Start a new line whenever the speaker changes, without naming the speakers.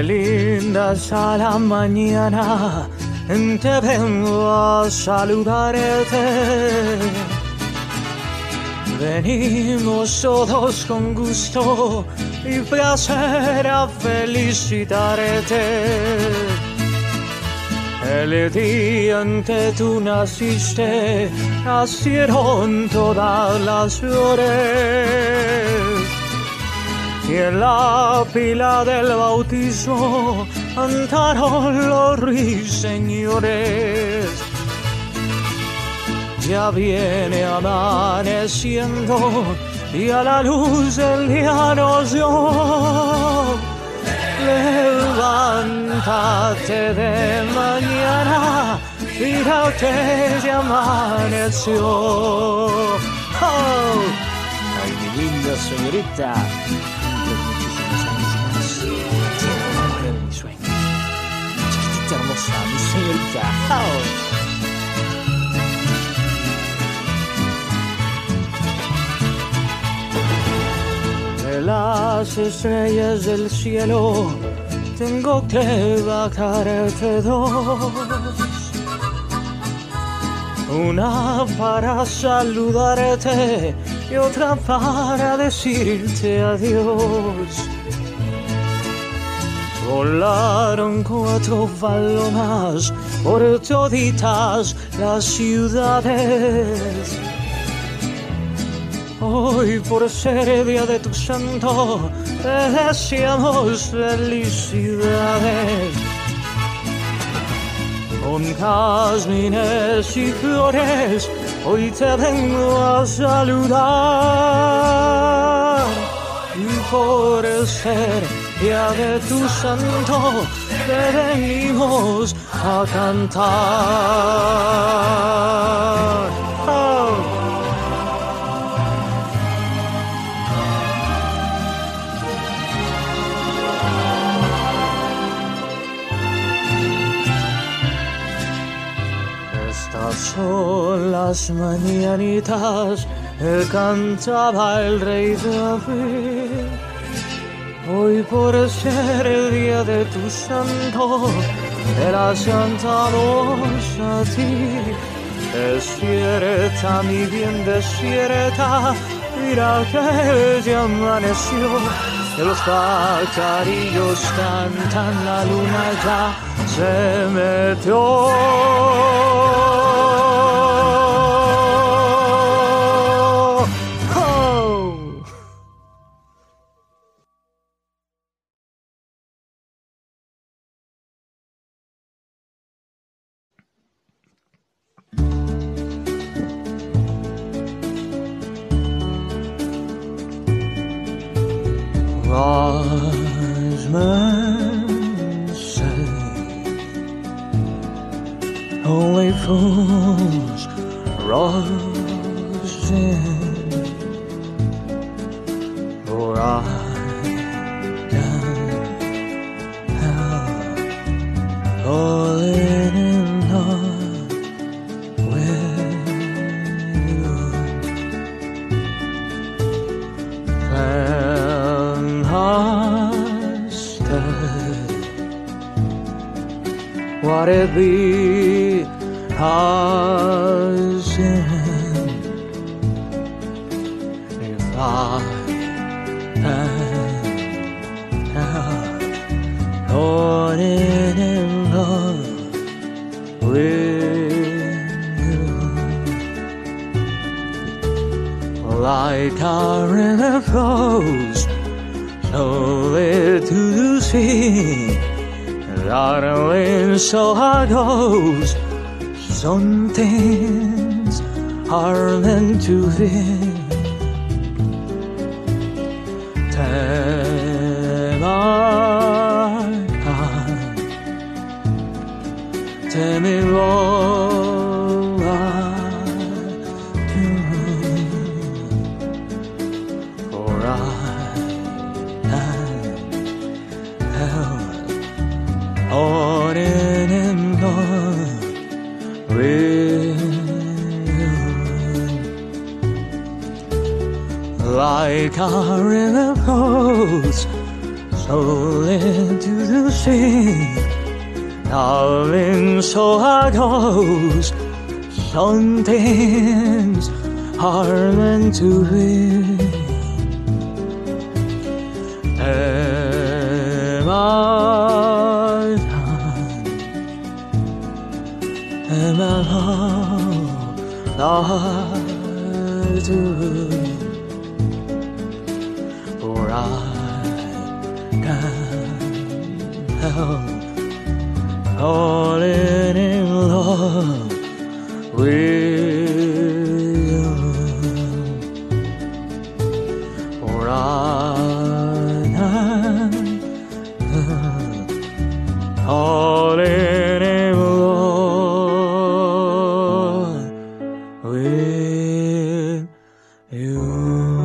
Qué linda es a la mañana, te vengo a saludarte. Venimos todos con gusto y placer a felicitarte. El día en que tú naciste, nacieron todas las flores y en la pila del bautismo cantaron los ruiseñores. Ya viene amaneciendo y a la luz del día nos dio. Levántate de mañana, que ya amaneció. Oh.
Ay, mi linda señorita.
De las estrellas del cielo tengo que bajarte dos. Una para saludarte y otra para decirte adiós. Volaron cuatro palomas por toditas las ciudades. Hoy por ser día de tu santo, te deseamos felicidades. Con jazmines y flores, hoy te vengo a saludar. Y por ser día de tu santo, te venimos a cantar. Oh. Estas son las mañanitas que cantaba el rey David. Hoy por ser el día de tu santo, te las cantamos a ti. Despierta, mi bien, despierta, mira que ya amaneció. Que los pajarillos cantan, la luna ya se metió. Wise men say only fools rush in, for I Fantastic, what it be has in if I am falling in love with you like a river flows slowly to the sea. Darling, so how goes. Some things are meant to be. Tell me what Like a river flows stolen to the sea. Darling, so are those some things are meant to be. Am I done? Am I not to Oh, I can't falling in love with you. For I am falling in love with you.